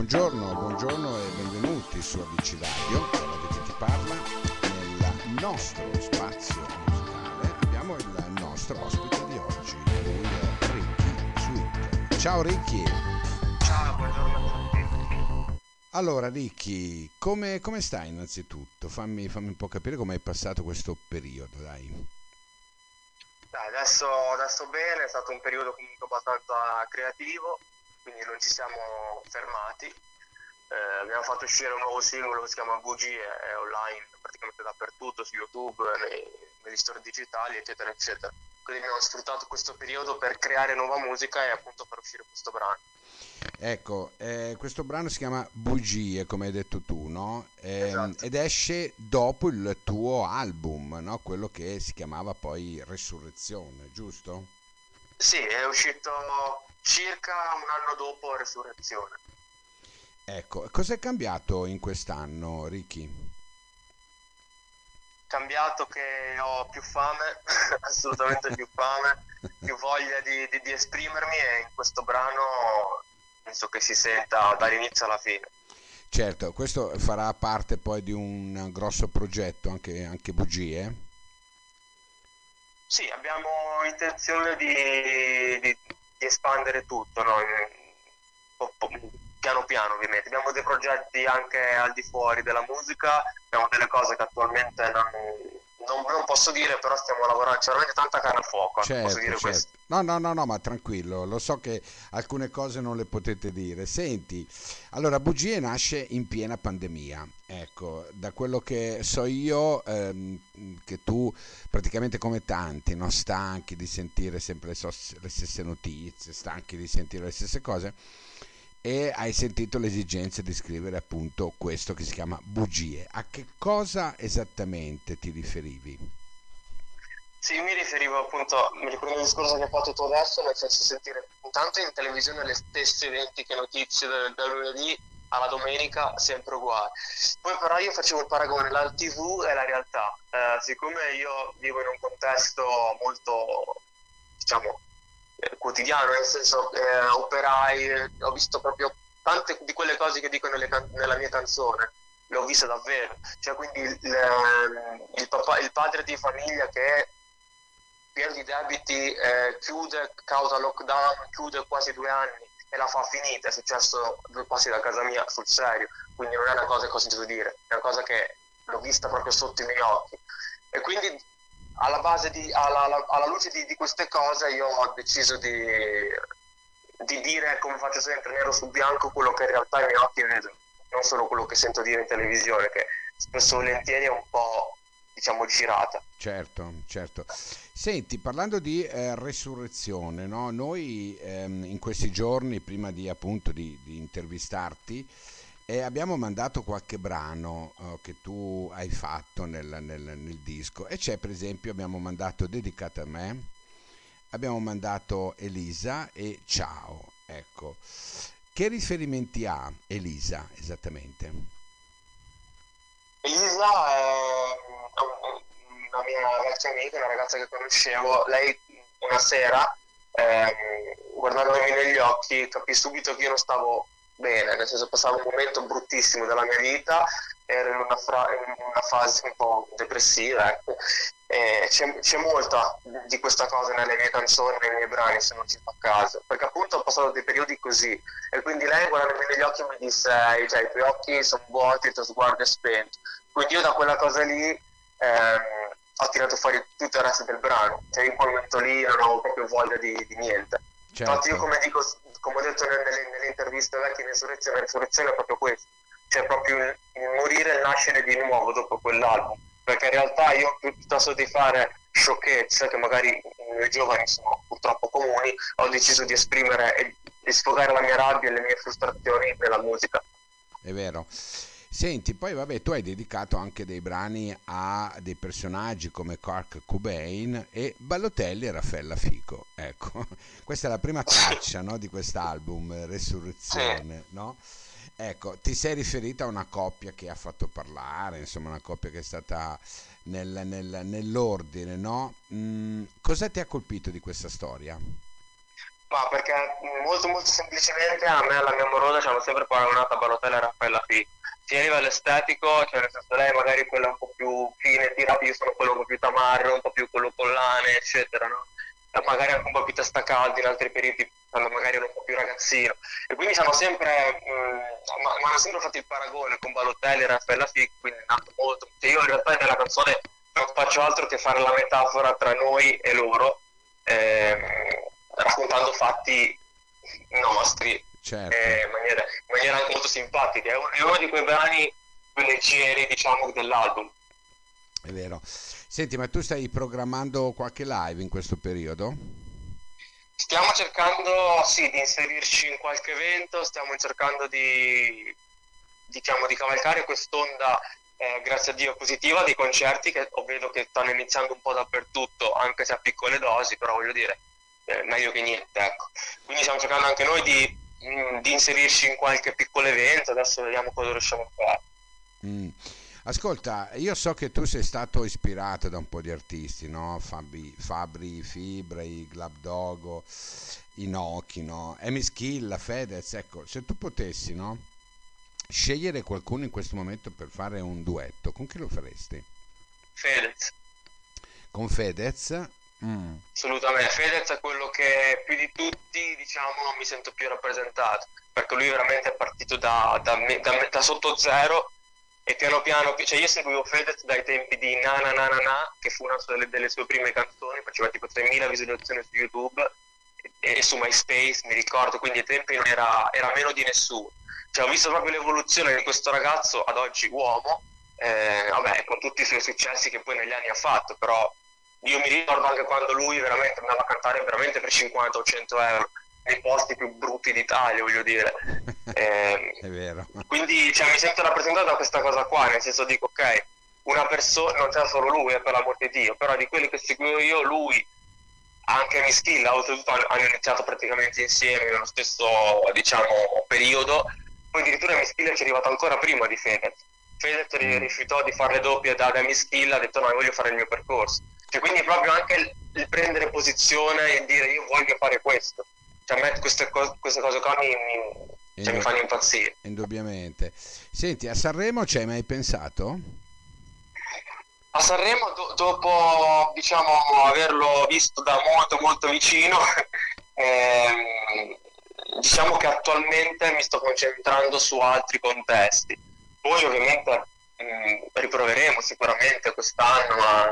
buongiorno, buongiorno e benvenuti su ABC Radio, radio che ti parla. Nel nostro spazio musicale abbiamo il nostro ospite di oggi, lui è Ricky Sweet. Ciao Ricky! Ciao, buongiorno a tutti. Allora Ricky, come, come stai innanzitutto? Fammi, fammi un po' capire come hai passato questo periodo, dai. Dai, adesso, adesso bene, è stato un periodo comunque abbastanza creativo, quindi non ci siamo fermati. Eh, abbiamo fatto uscire un nuovo singolo che si chiama Bugie, è online praticamente dappertutto, su YouTube, nei, negli store digitali, eccetera, eccetera. Quindi abbiamo sfruttato questo periodo per creare nuova musica e appunto far uscire questo brano. Ecco, eh, questo brano si chiama Bugie, come hai detto tu, no? Ehm, Esatto. ed esce dopo il tuo album, no? Quello che si chiamava poi Resurrezione, giusto? Sì, è uscito circa un anno dopo Resurrezione. Ecco, cos'è cambiato in quest'anno, Ricky? cambiato che ho più fame, assolutamente più fame, più voglia di, di- di esprimermi e in questo brano penso che si senta dall'inizio alla fine. Certo, questo farà parte poi di un grosso progetto, anche, anche Bugie. Sì, abbiamo intenzione di, di- di espandere tutto, no? Po- piano piano ovviamente. Abbiamo dei progetti anche al di fuori della musica, abbiamo delle cose che attualmente non, non- non posso dire, però stiamo lavorando, c'è veramente tanta carne al fuoco, ecco, posso Certo, dire questo. certo. No, no, no, no, ma tranquillo, lo so che alcune cose non le potete dire. Senti, allora Bugie nasce in piena pandemia. Ecco, da quello che so io, ehm, che tu praticamente come tanti, no, stanchi di sentire sempre le, sos- le stesse notizie, stanchi di sentire le stesse cose, e hai sentito l'esigenza di scrivere appunto questo che si chiama Bugie. A che cosa esattamente ti riferivi? Sì, mi riferivo appunto, mi riprendo il discorso che hai fatto tu adesso, nel senso sentire intanto in televisione le stesse identiche notizie dal, dal lunedì alla domenica, sempre uguali. Poi però io facevo il paragone, la TV e la realtà. Eh, siccome io vivo in un contesto molto, diciamo, quotidiano, nel senso eh, operai, eh, ho visto proprio tante di quelle cose che dico nelle can- nella mia canzone, le ho viste davvero. Cioè, quindi il, il papà, il padre di famiglia che è pieno di debiti, eh, chiude causa lockdown, chiude quasi due anni e la fa finita, è successo due passi da casa mia sul serio, quindi non è una cosa che ho sentito dire, è una cosa che l'ho vista proprio sotto i miei occhi. E quindi alla base di, alla, alla- luce di, di queste cose io ho deciso di, di dire, come faccio sempre, nero su bianco, quello che in realtà i miei occhi vedono, non solo quello che sento dire in televisione, che spesso volentieri è un po', diciamo, girata. Certo, certo. Senti, parlando di eh, resurrezione, no? Noi ehm, in questi giorni, prima di appunto di, di intervistarti, eh, abbiamo mandato qualche brano eh, che tu hai fatto nel, nel- nel disco e c'è per esempio, abbiamo mandato Dedicato a me, abbiamo mandato Elisa e Ciao, ecco. Che riferimenti ha Elisa esattamente? Elisa è un- una mia vecchia amica, una ragazza che conoscevo. Lei una sera, ehm, guardandomi negli occhi, capì subito che io non stavo bene, nel senso passavo un momento bruttissimo della mia vita, ero in una, fra- in una fase un po' depressiva, ecco. C'è, c'è molta di questa cosa nelle mie canzoni, nei miei brani, se non ci fa caso, perché appunto ho passato dei periodi così, e quindi lei guardandomi negli occhi mi disse, "Eh, cioè, i tuoi occhi sono vuoti, il tuo sguardo è spento. Quindi io da quella cosa lì ehm, ho tirato fuori tutto il resto del brano. Cioè in quel momento lì non avevo proprio voglia di, di niente. Infatti io Certo. come dico, come ho detto nelle, nelle- interviste vecchie in Resurrezione, la Resurrezione è proprio questo. Cioè proprio il, il morire e il nascere di nuovo dopo quell'album. Perché in realtà io piuttosto di fare sciocchezze che magari nei giovani sono purtroppo comuni, ho deciso di esprimere e di sfogare la mia rabbia e le mie frustrazioni nella musica. È vero. Senti, poi vabbè, tu hai dedicato anche dei brani a dei personaggi come Kirk Cobain e Ballotelli e Raffaella Fico. Ecco, questa è la prima traccia, no, di quest'album, Resurrezione, no? Ecco, ti sei riferita a una coppia che ha fatto parlare, insomma, una coppia che è stata nel- nel- nell'ordine, no? Mm, cosa ti ha colpito di questa storia? Ma perché molto molto semplicemente a me e alla mia amorosa ci hanno sempre paragonato a Balotelli e Raffaella Fico sia a livello estetico, cioè nel senso lei magari quella un po' più fine, tirata, io sono quello un po' più tamarro, un po' più quello collane, eccetera, no? magari anche un po' più testa calda in altri periodi quando magari ero un po' più ragazzino e quindi hanno sempre mh, mm, mi hanno sempre fatto il paragone con Balotelli e Raffaella Fico quindi è nato molto cioè io in realtà nella canzone non faccio altro che fare la metafora tra noi e loro ehm, raccontando fatti nostri certo. eh, in, maniera, in, maniera, anche molto simpatica. È, un, è uno di quei brani leggeri, diciamo, dell'album. È vero. Senti, ma tu stai programmando qualche live in questo periodo? Stiamo cercando, sì, di inserirci in qualche evento, stiamo cercando di, diciamo, di cavalcare quest'onda, eh, grazie a Dio, positiva dei concerti che vedo che stanno iniziando un po' dappertutto, anche se a piccole dosi, però voglio dire, eh, meglio che niente, ecco. Quindi stiamo cercando anche noi di Mm, di inserirci in qualche piccolo evento, adesso vediamo cosa riusciamo a fare. Mm. Ascolta, io so che tu sei stato ispirato da un po' di artisti, no? Fabi, Fabri, Fibra, Glab Dogo, Inoki, no? Emischilla, Fedez, ecco, se tu potessi, no? Scegliere qualcuno in questo momento per fare un duetto, con chi lo faresti? Fedez. Con Fedez? Mm. Assolutamente, Fedez è quello che più di tutti diciamo mi sento più rappresentato, perché lui veramente è partito da, da, da, da sotto zero e piano piano, cioè io seguivo Fedez dai tempi di Na Na Na Na Na, che fu una delle, delle sue prime canzoni, faceva tipo 3.000 visualizzazioni su YouTube e, e, su MySpace, mi ricordo, quindi ai tempi non era, era meno di nessuno. Cioè, ho visto proprio l'evoluzione di questo ragazzo ad oggi uomo, eh, vabbè, con tutti i suoi successi che poi negli anni ha fatto, però io mi ricordo anche quando lui veramente andava a cantare veramente per 50 o 100 euro nei posti più brutti d'Italia, voglio dire. Eh, è vero. Quindi cioè, mi sento rappresentato da questa cosa qua, nel senso dico, ok, una persona, non c'è solo lui, è per l'amor di Dio, però di quelli che seguivo io, lui, anche Mischilla, oltretutto hanno iniziato praticamente insieme nello stesso, diciamo, periodo, poi addirittura Mischilla ci è arrivato ancora prima di Fedez. Fedez mm. rifiutò di fare le doppie da, da Mischilla, ha detto no, voglio fare il mio percorso cioè, quindi proprio anche il, il, prendere posizione e dire io voglio fare questo. Cioè, a me queste, co- queste cose qua mi, mi, cioè, mi fanno impazzire. Indubbiamente. Senti, a Sanremo ci hai mai pensato? A Sanremo, do- dopo diciamo, averlo visto da molto molto vicino, ehm, diciamo che attualmente mi sto concentrando su altri contesti. Poi ovviamente Mm, riproveremo sicuramente quest'anno a,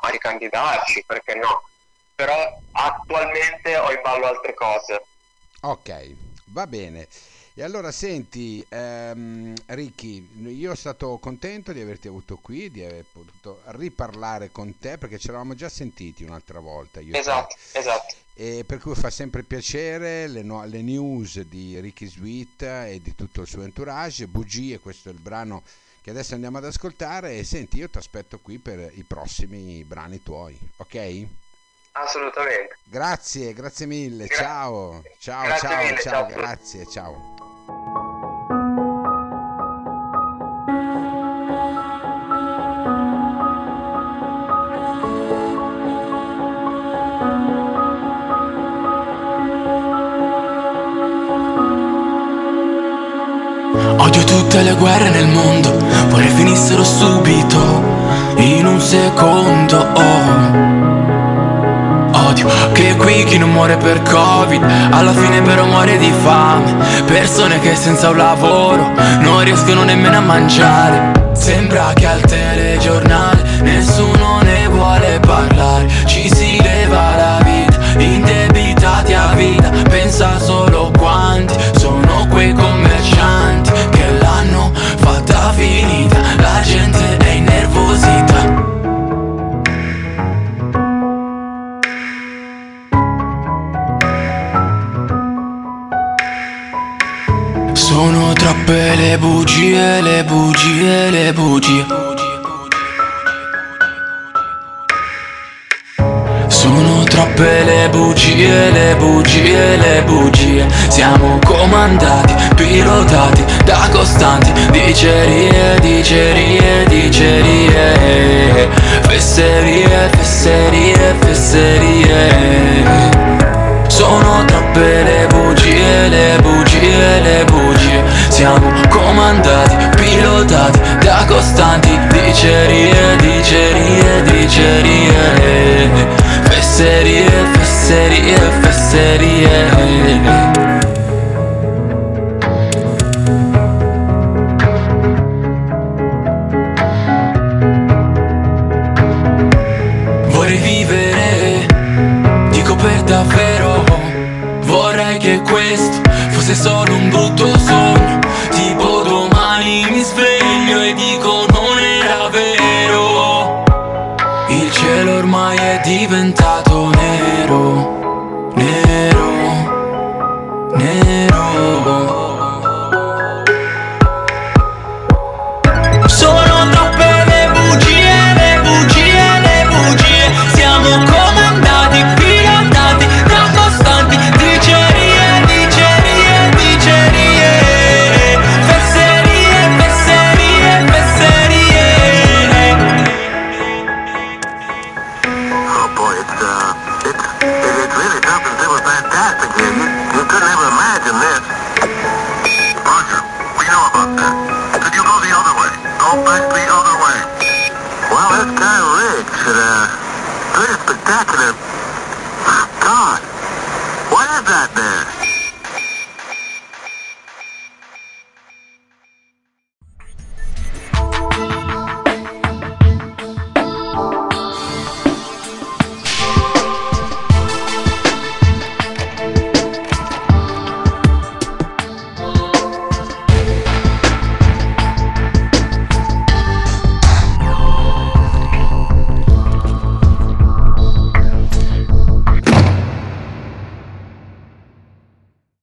a ricandidarci, perché no? Però attualmente ho in ballo altre cose. Ok, va bene. E allora senti, ehm, Ricky, io sono stato contento di averti avuto qui, di aver potuto riparlare con te perché ci eravamo già sentiti un'altra volta. esatto, esatto. E per cui fa sempre piacere le, no- le news di Ricky Sweet e di tutto il suo entourage. Bugie, questo è il brano che adesso andiamo ad ascoltare. E senti io ti aspetto qui per i prossimi brani tuoi ok? assolutamente. Grazie grazie mille. Gra- ciao. Ciao ciao mille, ciao, ciao grazie ciao Odio tutte le guerre nel mondo, vorrei finissero subito, in un secondo. Oh. Odio che qui chi non muore per covid, alla fine però muore di fame. Persone che senza un lavoro non riescono nemmeno a mangiare. Sembra che al telegiornale nessuno ne vuole parlare, ci si leva la vita, indebitati a vita, pensa solo quanti sono quei finita La gente è innervosita. Sono troppe le bugie, le bugie, le bugie. Sono troppe le bugie, le bugie, le bugie. Siamo pilotati da costanti Dicerie, dicerie, dicerie Fesserie, fesserie, fesserie. Sono troppe le bugie, le bugie, le bugie. Siamo comandati, pilotati da costanti dicerie, dicerie, fosse solo un brutto sogno. Tipo domani mi sveglio e dico non era vero Il cielo ormai è diventato